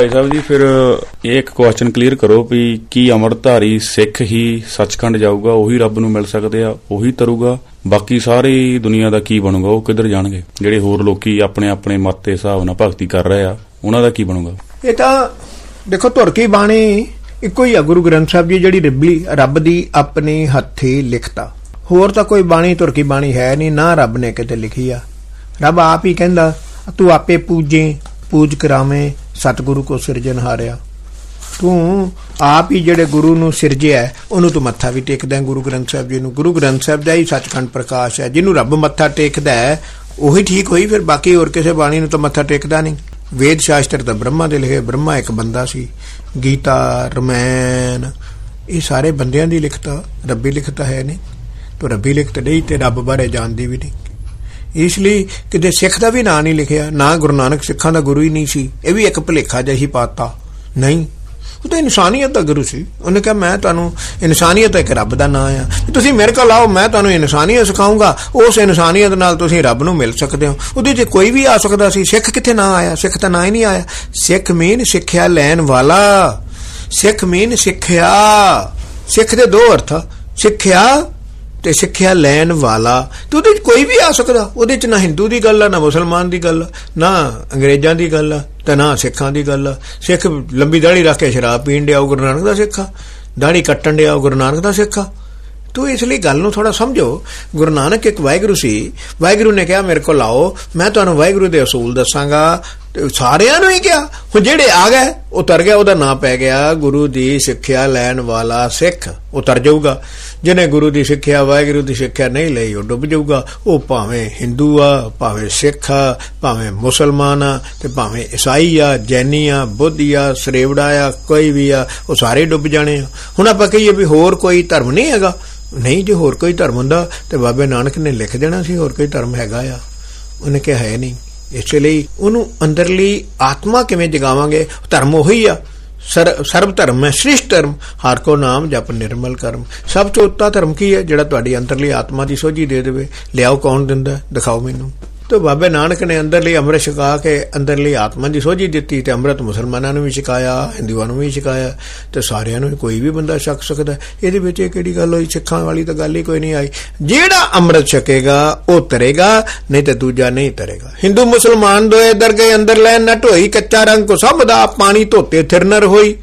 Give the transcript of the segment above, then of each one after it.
ਭਾਈ ਸਾਹਿਬ ਜੀ, ਫਿਰ ਇਹ ਇੱਕ ਕੁਐਸਚਨ ਕਲੀਅਰ ਕਰੋ ਵੀ ਕੀ ਅਮਰਧਾਰੀ ਸਿੱਖ ਹੀ ਸੱਚਖੰਡ ਜਾਊਗਾ, ਉਹੀ ਰੱਬ ਨੂੰ ਮਿਲ ਸਕਦੇ ਆ, ਉਹੀ ਤਰੂਗਾ? ਬਾਕੀ ਸਾਰੀ ਦੁਨੀਆ ਦਾ ਕੀ ਬਣੂਗਾ, ਉਹ ਕਿੱਧਰ ਜਾਣਗੇ? ਜਿਹੜੇ ਹੋਰ ਲੋਕੀ ਆਪਣੇ ਆਪਣੇ ਮਤ ਦੇ ਹਿਸਾਬ ਨਾਲ ਭਗਤੀ ਕਰ ਰਹੇ ਆ, ਉਹਨਾਂ ਦਾ ਕੀ ਬਣੂਗਾ? ਇਹ ਤਾਂ ਦੇਖੋ, ਧੁਰ ਕੀ ਬਾਣੀ ਇੱਕੋ ਹੀ ਆ, ਗੁਰੂ ਗ੍ਰੰਥ ਸਾਹਿਬ ਜੀ, ਜਿਹੜੀ ਰੱਬੀ ਰੱਬ ਦੀ ਆਪਣੀ ਹੱਥੀ ਲਿਖਤਾ। ਹੋਰ ਤਾਂ ਕੋਈ ਬਾਣੀ, ਧੁਰ ਕੀ ਬਾਣੀ ਹੈ ਨਹੀਂ, ਨਾ ਰੱਬ ਨੇ ਕਿਤੇ ਲਿਖੀ ਆ। ਰੱਬ ਆਪ ਹੀ ਕਹਿੰਦਾ, ਤੂੰ ਆਪੇ ਪੂਜੇ, ਪੂਜ ਕਰਾਵੇਂ ਸਤਿਗੁਰੂ ਕੋ ਸਿਰਜਨ ਹਾਰਿਆ। ਤੂੰ ਆਪ ਹੀ ਜਿਹੜੇ ਗੁਰੂ ਨੂੰ ਸਿਰਜਿਆ ਹੈ, ਉਹਨੂੰ ਤੂੰ ਮੱਥਾ ਵੀ ਟੇਕਦਾ ਹੈ ਗੁਰੂ ਗ੍ਰੰਥ ਸਾਹਿਬ ਜੀ ਨੂੰ। ਗੁਰੂ ਗ੍ਰੰਥ ਸਾਹਿਬ ਦਾ ਹੀ ਸੱਚਖੰਡ ਪ੍ਰਕਾਸ਼ ਹੈ। ਜਿਹਨੂੰ ਰੱਬ ਮੱਥਾ ਟੇਕਦਾ ਹੈ ਉਹੀ ਠੀਕ ਹੋਈ ਫਿਰ ਬਾਕੀ ਹੋਰ ਕਿਸੇ ਬਾਣੀ ਨੂੰ ਤਾਂ ਮੱਥਾ ਟੇਕਦਾ ਨਹੀਂ। ਵੇਦ ਸ਼ਾਸਤਰ ਤਾਂ ਬ੍ਰਹਮਾ ਦੇ ਲਿਖੇ ਬ੍ਰਹਮਾ ਇੱਕ ਬੰਦਾ ਸੀ। ਗੀਤਾ ਰਮਾਇਣ ਇਹ ਸਾਰੇ ਬੰਦਿਆਂ ਦੀ ਲਿਖਤਾ ਰੱਬੀ ਲਿਖਤਾ ਹੈ ਨਹੀਂ। ਤੋ ਰੱਬੀ ਲਿਖਤ ਨਹੀਂ ਤੇ ਰੱਬ ਬਾਰੇ ਜਾਣਦੀ ਵੀ ਨਹੀਂ। ਇਸ ਲਈ ਕਿਤੇ ਸਿੱਖ ਦਾ ਵੀ ਨਾਂ ਨਹੀਂ ਲਿਖਿਆ, ਨਾ ਗੁਰੂ ਨਾਨਕ ਸਿੱਖਾਂ ਦਾ ਗੁਰੂ ਹੀ ਨਹੀਂ ਸੀ। ਇਹ ਵੀ ਇੱਕ ਭੁਲੇਖਾ ਜਿਹਾ ਹੀ ਪਾਤਾ ਨਹੀਂ। ਉਹ ਤਾਂ ਇਨਸਾਨੀਅਤ ਦਾ ਗੁਰੂ ਸੀ। ਉਹਨੇ ਕਿਹਾ, ਮੈਂ ਤੁਹਾਨੂੰ ਇਨਸਾਨੀਅਤ ਇੱਕ ਰੱਬ ਦਾ ਨਾਂ ਆ। ਵੀ ਤੁਸੀਂ ਮੇਰੇ ਕੋਲ ਆਓ, ਮੈਂ ਤੁਹਾਨੂੰ ਇਨਸਾਨੀਅਤ ਸਿਖਾਉਂਗਾ। ਉਸ ਇਨਸਾਨੀਅਤ ਨਾਲ ਤੁਸੀਂ ਰੱਬ ਨੂੰ ਮਿਲ ਸਕਦੇ ਹੋ। ਉਹਦੇ 'ਚ ਕੋਈ ਵੀ ਆ ਸਕਦਾ ਸੀ। ਸਿੱਖ ਕਿੱਥੇ ਨਾ ਆਇਆ? ਸਿੱਖ ਤਾਂ ਨਾ ਹੀ ਨਹੀਂ ਆਇਆ। ਸਿੱਖ ਮੀਨ ਸਿੱਖਿਆ ਲੈਣ ਵਾਲਾ। ਸਿੱਖ ਮੀਨ ਸਿੱਖਿਆ। ਸਿੱਖ ਦੇ ਦੋ ਅਰਥ। ਆ। ਸਿੱਖਿਆ ਤੇ ਸਿੱਖਿਆ ਲੈਣ ਵਾਲਾ ਤੇ ਉਹਦੇ 'ਚ ਕੋਈ ਵੀ ਆ ਸਕਦਾ। ਉਹਦੇ 'ਚ ਨਾ ਹਿੰਦੂ ਦੀ ਗੱਲ ਆ, ਨਾ ਮੁਸਲਮਾਨ ਦੀ ਗੱਲ ਆ, ਨਾ ਅੰਗਰੇਜ਼ਾਂ ਦੀ ਗੱਲ ਆ, ਤੇ ਨਾ ਸਿੱਖਾਂ ਦੀ ਗੱਲ ਆ। ਸਿੱਖ ਲੰਬੀ ਦਾੜੀ ਰੱਖ ਕੇ ਸ਼ਰਾਬ ਪੀਣ ਡਿਆ, ਉਹ ਗੁਰੂ ਨਾਨਕ ਦਾ ਸਿੱਖ ਆ। ਦਾੜੀ ਕੱਟਣ ਡਿਆ, ਉਹ ਗੁਰੂ ਨਾਨਕ ਦਾ ਸਿੱਖ ਆ। ਤੋ ਇਸ ਲਈ ਗੱਲ ਨੂੰ ਥੋੜਾ ਸਮਝੋ। ਗੁਰੂ ਨਾਨਕ ਇੱਕ ਵਾਹਿਗੁਰੂ ਸੀ। ਵਾਹਿਗੁਰੂ ਨੇ ਕਿਹਾ, ਮੇਰੇ ਕੋਲ ਆਓ, ਮੈਂ ਤੁਹਾਨੂੰ ਵਾਹਿਗੁਰੂ ਦੇ ਅਸੂਲ ਦੱਸਾਂਗਾ। ਤੇ ਸਾਰਿਆਂ ਨੂੰ ਹੀ ਕਿਹਾ। ਹੁਣ ਜਿਹੜੇ ਆ ਗਏ, ਉਹ ਤਰ ਗਿਆ, ਉਹਦਾ ਨਾਂ ਪੈ ਗਿਆ, ਗੁਰੂ ਦੀ ਸਿੱਖਿਆ ਲੈਣ ਵਾਲਾ ਸਿੱਖ। ਉਹ ਤਰ ਜਾਊਗਾ। ਜਿਹਨੇ ਗੁਰੂ ਦੀ ਸਿੱਖਿਆ, ਵਾਹਿਗੁਰੂ ਦੀ ਸਿੱਖਿਆ ਨਹੀਂ ਲਈ, ਉਹ ਡੁੱਬ ਜਾਊਗਾ। ਉਹ ਭਾਵੇਂ ਹਿੰਦੂ ਆ, ਭਾਵੇਂ ਸਿੱਖ ਆ, ਭਾਵੇਂ ਮੁਸਲਮਾਨ ਆ, ਤੇ ਭਾਵੇਂ ਈਸਾਈ ਆ ਜੈਨੀ ਆ ਬੁੱਧੀ ਆ ਸਰੇਵੜਾ ਆ, ਕੋਈ ਵੀ ਆ, ਉਹ ਸਾਰੇ ਡੁੱਬ ਜਾਣੇ ਆ। ਹੁਣ ਆਪਾਂ ਕਹੀਏ ਵੀ ਹੋਰ ਕੋਈ ਧਰਮ ਨਹੀਂ ਹੈਗਾ। ਨਹੀਂ ਜੇ, ਹੋਰ ਕੋਈ ਧਰਮ ਹੁੰਦਾ, ਤੇ ਬਾਬੇ ਨਾਨਕ ਨੇ ਲਿਖ ਦੇਣਾ ਸੀ, ਹੋਰ ਕੋਈ ਧਰਮ ਹੈਗਾ ਆ। ਉਹਨੇ ਕਿਹਾ ਹੈ ਨਹੀਂ। ਇਸ ਲਈ ਉਹਨੂੰ ਅੰਦਰਲੀ ਆਤਮਾ ਕਿਵੇਂ ਜਗਾਵਾਂਗੇ? ਧਰਮ ਉਹੀ ਆ। ਸਰ- ਸਰਬ ਧਰਮ ਹੈ, ਸ੍ਰਿਸ਼ਟ ਧਰਮ। ਹਰ ਕੋ ਨਾਮ ਜਪ ਨਿਰਮਲ ਕਰਮ। ਸਭ ਤੋਂ ਉੱਤਾ ਧਰਮ ਕੀ ਹੈ? ਜਿਹੜਾ ਤੁਹਾਡੀ ਅੰਦਰਲੀ ਆਤਮਾ ਦੀ ਸੋਝੀ ਦੇ ਦੇਵੇ। ਲਿਆਓ ਕੌਣ ਦਿੰਦਾ ਹੈ? ਦਿਖਾਓ ਮੈਨੂੰ। ਤੇ ਬਾਬੇ ਨਾਨਕ ਨੇ ਅੰਦਰਲੀ ਅੰਮ੍ਰਿਤ ਛਕਾ ਕੇ ਅੰਦਰਲੀ ਆਤਮਾ ਦੀ ਸੋਝੀ ਦਿੱਤੀ ਤੇ ਅੰਮ੍ਰਿਤ ਮੁਸਲਮਾਨਾਂ ਨੂੰ ਵੀ ਛਕਾਇਆ, ਹਿੰਦੂਆਂ ਨੂੰ ਵੀ ਛਕਾਇਆ ਤੇ ਸਾਰਿਆਂ ਨੂੰ ਕੋਈ ਵੀ ਬੰਦਾ ਛਕ ਸਕਦਾ। ਹੈ। ਇਹਦੇ ਵਿੱਚ ਇਹ ਕਿਹੜੀ ਗੱਲ ਹੋਈ? ਸਿੱਖਾਂ ਵਾਲੀ ਤਾਂ ਗੱਲ ਹੀ ਕੋਈ ਨਹੀਂ ਆਈ। ਜਿਹੜਾ ਅੰਮ੍ਰਿਤ ਛਕੇਗਾ, ਉਹ ਤਰੇਗਾ, ਨਹੀਂ ਤੇ ਦੂਜਾ ਨਹੀਂ ਤਰੇਗਾ। ਹਿੰਦੂ ਮੁਸਲਮਾਨ ਦੋਏ ਦਰ ਗਏ ਅੰਦਰ ਲੈਣ ਨਾ ਢੋਈ ਕੱਚਾ ਰੰਗ ਕੋ ਸਭ ਦਾ ਪਾਣੀ ਧੋਤੇ ਥਿਰਨਰ ਹੋਈ।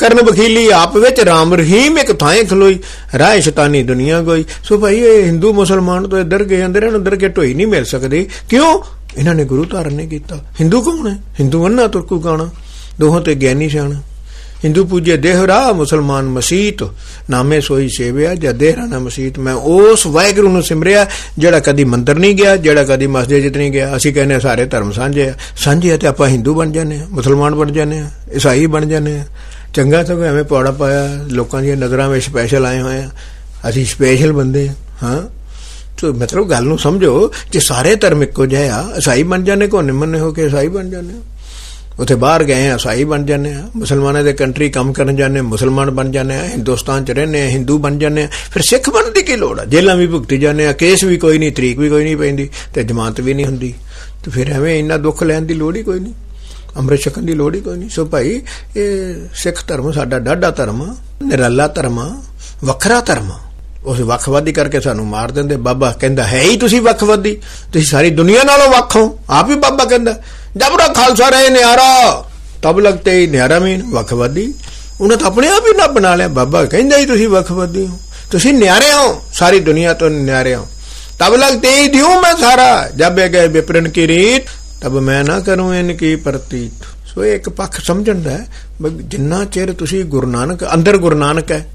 ਕਰਨ ਬਖੀਲੀ ਆਪ ਵਿੱਚ RAM ਰਹੀਮ ਇੱਕ ਥਾਂ ਖਲੋਈ ਰਾਹ ਸ਼ੈਤਾਨੀ ਦੁਨੀਆ ਗੋਈ। ਸੋ ਭਾਈ, ਇਹ ਹਿੰਦੂ ਮੁਸਲਮਾਨ ਤੋਂ ਇੱਧਰ ਗਏ, ਅੰਦਰ ਇਹਨਾਂ ਨੂੰ ਅੰਦਰ ਕੇ ਢੋਈ ਨਹੀਂ ਮਿਲ ਸਕਦੀ। ਕਿਉਂ? ਇਹਨਾਂ ਨੇ ਗੁਰੂ ਧਾਰਨ ਨਹੀਂ ਕੀਤਾ। ਹਿੰਦੂ ਕੌਣ ਹੈ? ਹਿੰਦੂ ਅੰਨਾ ਤੁਰਕੂ ਗਾਣਾ। ਦੋਹਾਂ ਤੇ ਗਿਆਨੀ ਸਿਆਣਾ। ਹਿੰਦੂ ਪੂਜੇ ਦੇਹਰਾ ਮੁਸਲਮਾਨ ਮਸੀਤ। ਨਾਮੇ ਸੋਈ ਸੇਵਿਆ ਜਾਂ ਦੇਹਰਾ ਨਾ ਮਸੀਤ। ਮੈਂ ਉਸ ਵਾਹਿਗੁਰੂ ਨੂੰ ਸਿਮਰਿਆ, ਜਿਹੜਾ ਕਦੀ ਮੰਦਰ ਨਹੀਂ ਗਿਆ, ਜਿਹੜਾ ਕਦੀ ਮਸਜਿਦ ਜਿਤ ਨਹੀਂ ਗਿਆ। ਅਸੀਂ ਕਹਿੰਦੇ ਹਾਂ, ਸਾਰੇ ਧਰਮ ਸਾਂਝੇ ਆ। ਸਾਂਝੇ ਆ ਤੇ ਆਪਾਂ ਹਿੰਦੂ ਬਣ ਜਾਂਦੇ ਆ ਮੁਸਲਮਾਨ ਬਣ ਜਾਂਦੇ ਆ ਈਸਾਈ ਬਣ ਜਾਂਦੇ ਆ ਚੰਗਾ ਤਾਂ ਐਵੇਂ ਪੌੜਾ ਪਾਇਆ ਲੋਕਾਂ ਦੀਆਂ ਨਜ਼ਰਾਂ ਵਿੱਚ ਸਪੈਸ਼ਲ ਆਏ ਹੋਏ ਆ। ਅਸੀਂ ਸਪੈਸ਼ਲ ਬੰਦੇ ਆ ਹਾਂ। ਤੋ ਮਤਲਬ ਗੱਲ ਨੂੰ ਸਮਝੋ ਜੇ ਸਾਰੇ ਧਰਮ ਇੱਕੋ ਜਿਹੇ ਆ ਈਸਾਈ ਬਣ ਜਾਂਦੇ ਕੋ ਨਿਮਨ ਹੋ ਕੇ ਈਸਾਈ ਬਣ ਜਾਂਦੇ ਆ। ਉਥੇ ਬਾਹਰ ਗਏ ਆ ਈਸਾਈ ਬਣ ਜਾਂਦੇ ਆ। ਮੁਸਲਮਾਨਾਂ ਦੇ ਕੰਟਰੀ ਕੰਮ ਕਰਨ ਜਾਂਦੇ ਆ, ਮੁਸਲਮਾਨ ਬਣ ਜਾਂਦੇ ਆ ਹਿੰਦੁਸਤਾਨ ਚ ਰਹਿੰਦੇ ਆ ਹਿੰਦੂ ਬਣ ਜਾਂਦੇ ਆ। ਫਿਰ ਸਿੱਖ ਬਣਨ ਦੀ ਕੀ ਲੋੜ ਆ? ਜੇਲਾਂ ਵੀ ਭੁਗਤੀ ਜਾਂਦੇ ਆ ਕੇਸ ਵੀ ਕੋਈ ਨਹੀਂ ਤਰੀਕ ਵੀ ਕੋਈ ਨਹੀਂ ਪੈਂਦੀ ਤੇ ਜਮਾਨਤ ਵੀ ਨਹੀਂ ਹੁੰਦੀ। ਤੇ ਫਿਰ ਐਵੇਂ ਇੰਨਾ ਦੁੱਖ ਲੈਣ ਦੀ ਲੋੜ ਹੀ ਕੋਈ ਨਹੀਂ। ਅੰਮ੍ਰਿਤ ਛਕਣ ਦੀ ਲੋੜ ਹੀ ਕੋਈ ਨਹੀਂ। ਸੋ ਭਾਈ, ਇਹ ਸਿੱਖ ਧਰਮ, ਸਾਡਾ ਡਾਢਾ ਧਰਮ ਆ ਨਿਰਾਲਾ ਧਰਮ ਆ ਵੱਖਰਾ ਧਰਮ। ਆ ਉਸ ਵੱਖਵਾਦੀ ਕਰਕੇ ਸਾਨੂੰ ਮਾਰ ਦਿੰਦੇ। ਬਾਬਾ ਕਹਿੰਦਾ, ਹੈ ਹੀ ਤੁਸੀਂ ਵੱਖਵਾਦੀ। ਤੁਸੀਂ ਸਾਰੀ ਦੁਨੀਆ ਨਾਲੋਂ ਵੱਖ ਹੋ। ਆਪ ਹੀ ਬਾਬਾ ਕਹਿੰਦਾ ਜਬਰਾ ਖਾਲਸਾ ਰਹੇ ਨਿਆਰਾ, ਤਬ ਲਗਤੇ ਹੀ ਨਿਆਰਾ ਮੀਨ ਵੱਖਵਾਦੀ। ਉਹਨਾਂ ਤਾਂ ਆਪਣੇ ਆਪ ਹੀ ਨਾ ਬਣਾ ਲਿਆ। ਬਾਬਾ ਕਹਿੰਦਾ ਹੀ ਤੁਸੀਂ ਵੱਖਵਾਦੀ ਹੋ। ਤੁਸੀਂ ਨਿਆਰੇ ਹੋ। ਸਾਰੀ ਦੁਨੀਆ ਤੋਂ ਨਿਆਰੇ ਹੋ। ਤਬ ਲਗਤੇ ਹੀ ਦਿਉ ਮੈਂ ਸਾਰਾ। ਜਬ ਗਏ ਵਿਪਰਨ ਕੀ ਰੀਤ ਤਬ ਮੈਂ ਨਾ ਕਰੂੰ ਇਨ ਕੀ ਪ੍ਰਤੀਤ। ਸੋ ਇਹ ਇੱਕ ਪੱਖ ਸਮਝਣ ਦਾ ਹੈ ਵੀ ਜਿੰਨਾ ਚਿਰ ਤੁਸੀਂ ਗੁਰੂ ਨਾਨਕ, ਅੰਦਰ ਗੁਰੂ ਨਾਨਕ ਹੈ,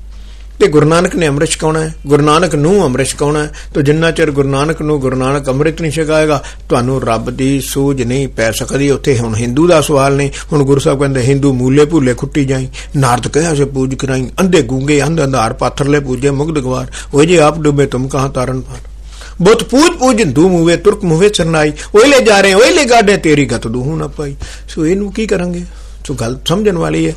ਤੇ ਗੁਰੂ ਨਾਨਕ ਨੇ ਅੰਮ੍ਰਿਤ ਛਕਾਉਣਾ ਹੈ, ਗੁਰੂ ਨਾਨਕ ਨੂੰ ਅੰਮ੍ਰਿਤ ਛਕਾਉਣਾ ਹੈ, ਤੇ ਜਿੰਨਾ ਚਿਰ ਗੁਰੂ ਨਾਨਕ ਨੂੰ ਗੁਰੂ ਨਾਨਕ ਅੰਮ੍ਰਿਤ ਨਹੀਂ ਛਕਾਏਗਾ, ਤੁਹਾਨੂੰ ਰੱਬ ਦੀ ਸੂਝ ਨਹੀਂ ਪੈ ਸਕਦੀ। ਉੱਥੇ ਹੁਣ ਹਿੰਦੂ ਦਾ ਸਵਾਲ ਨਹੀਂ, ਹੁਣ ਗੁਰੂ ਸਾਹਿਬ ਕਹਿੰਦੇ, ਹਿੰਦੂ ਮੂਲੇ ਭੂਲੇ ਖੁੱਟੀ ਜਾਈ, ਨਾਰਦ ਕਹਿਆ ਸੇ ਪੂਜ ਕਰਾਈ, ਅੰਧੇ ਗੂੰਗੇ ਅੰਧ ਅੰਧਾਰ ਪਾਥਰਲੇ ਪੂਜੇ ਮੁਗਧ ਗਵਾਰ, ਉਹ ਜੇ ਆਪ ਡੁੱਬੇ, ਤੁਮ ਕਹਾਂ ਤਾਰਨ ਪਾਰ? ਬਹੁਤ ਪੂਜ ਪੂਜ ਹਿੰਦੂ ਮੂਵੇ ਤੁਰਕ ਮੂਵੇ ਚਰਨਾਈ ਓਏ ਲੈ ਜਾ ਰਹੇ ਓਏ ਲੈ ਗਾਡੇ ਤੇਰੀ ਗਤ ਦੂਹੂ ਨਾ ਪਾਈ ਸੋ ਇਹਨੂੰ ਕੀ ਕਰਾਂਗੇ? ਸੋ ਗੱਲ ਸਮਝਣ ਵਾਲੀ ਹੈ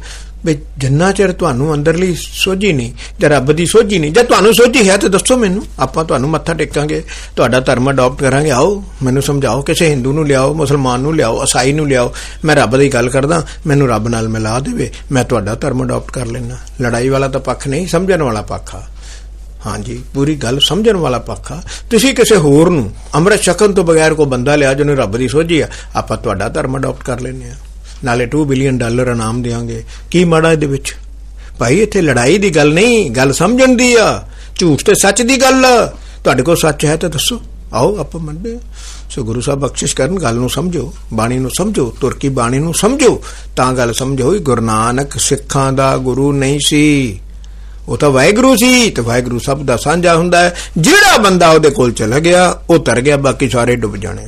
ਵੀ ਜਿੰਨਾ ਚਿਰ ਤੁਹਾਨੂੰ ਅੰਦਰਲੀ ਸੋਝੀ ਨਹੀਂ, ਜਾਂ ਰੱਬ ਦੀ ਸੋਝੀ ਨਹੀਂ, ਜੇ ਤੁਹਾਨੂੰ ਸੋਝੀ ਹੈ ਤਾਂ ਦੱਸੋ ਮੈਨੂੰ, ਆਪਾਂ ਤੁਹਾਨੂੰ ਮੱਥਾ ਟੇਕਾਂਗੇ, ਤੁਹਾਡਾ ਧਰਮ ਅਡਾਪਟ ਕਰਾਂਗੇ, ਆਓ, ਮੈਨੂੰ ਸਮਝਾਓ, ਕਿਸੇ ਹਿੰਦੂ ਨੂੰ ਲਿਆਓ, ਮੁਸਲਮਾਨ ਨੂੰ ਲਿਆਓ, ਈਸਾਈ ਨੂੰ ਲਿਆਓ, ਮੈਂ ਰੱਬ ਦੀ ਗੱਲ ਕਰਦਾ, ਮੈਨੂੰ ਰੱਬ ਨਾਲ ਮਿਲਾ ਦੇਵੇ, ਮੈਂ ਤੁਹਾਡਾ ਧਰਮ ਅਡਾਪਟ ਕਰ ਲੈਣਾ ਲੜਾਈ ਵਾਲਾ ਤਾਂ ਪੱਖ ਨਹੀਂ, ਸਮਝਣ ਵਾਲਾ ਪੱਖ ਆ। ਹਾਂਜੀ, ਪੂਰੀ ਗੱਲ ਸਮਝਣ ਵਾਲਾ ਪੱਖ ਆ। ਤੁਸੀਂ ਕਿਸੇ ਹੋਰ ਨੂੰ, ਅੰਮ੍ਰਿਤ ਛਕਣ ਤੋਂ ਬਗੈਰ ਕੋ ਬੰਦਾ ਲਿਆ ਜਿਹਨੂੰ ਰੱਬ ਦੀ ਸੋਝੀ ਆ, ਆਪਾਂ ਤੁਹਾਡਾ ਧਰਮ ਅਡਾਪਟ ਕਰ ਲੈਨੇ ਆ। ਨਾਲੇ 2 ਬਿਲੀਅਨ ਡਾਲਰ ਇਨਾਮ ਦੇਾਂਗੇ ਕੀ ਮਾੜਾ ਇਹਦੇ ਵਿੱਚ? ਭਾਈ, ਇੱਥੇ ਲੜਾਈ ਦੀ ਗੱਲ ਨਹੀਂ, ਗੱਲ ਸਮਝਣ ਦੀ ਆ। ਝੂਠ ਤੇ ਸੱਚ ਦੀ ਗੱਲ। ਆ ਤੁਹਾਡੇ ਕੋਲ ਸੱਚ ਹੈ ਤਾਂ ਦੱਸੋ। ਆਓ, ਆਪਾਂ ਮੰਨਦੇ ਹਾਂ ਸੋ ਗੁਰੂ ਸਾਹਿਬ ਬਖਸ਼ਿਸ਼ ਕਰਨ, ਗੱਲ ਨੂੰ ਸਮਝੋ, ਬਾਣੀ ਨੂੰ ਸਮਝੋ ਤੁਰਕੀ ਬਾਣੀ ਨੂੰ ਸਮਝੋ। ਤਾਂ ਗੱਲ ਸਮਝੋ ਗੁਰੂ ਨਾਨਕ ਸਿੱਖਾਂ ਦਾ ਗੁਰੂ ਨਹੀਂ ਸੀ। ਉਹ ਤਾਂ ਵਾਹਿਗੁਰੂ ਸੀ ਤੇ ਵਾਹਿਗੁਰੂ ਸਭ ਦਾ ਸਾਂਝਾ ਹੁੰਦਾ ਹੈ। ਜਿਹੜਾ ਬੰਦਾ ਉਹਦੇ ਕੋਲ ਚਲਾ ਗਿਆ, ਉਹ ਤਰ ਗਿਆ, ਬਾਕੀ ਸਾਰੇ ਡੁੱਬ ਜਾਣੇ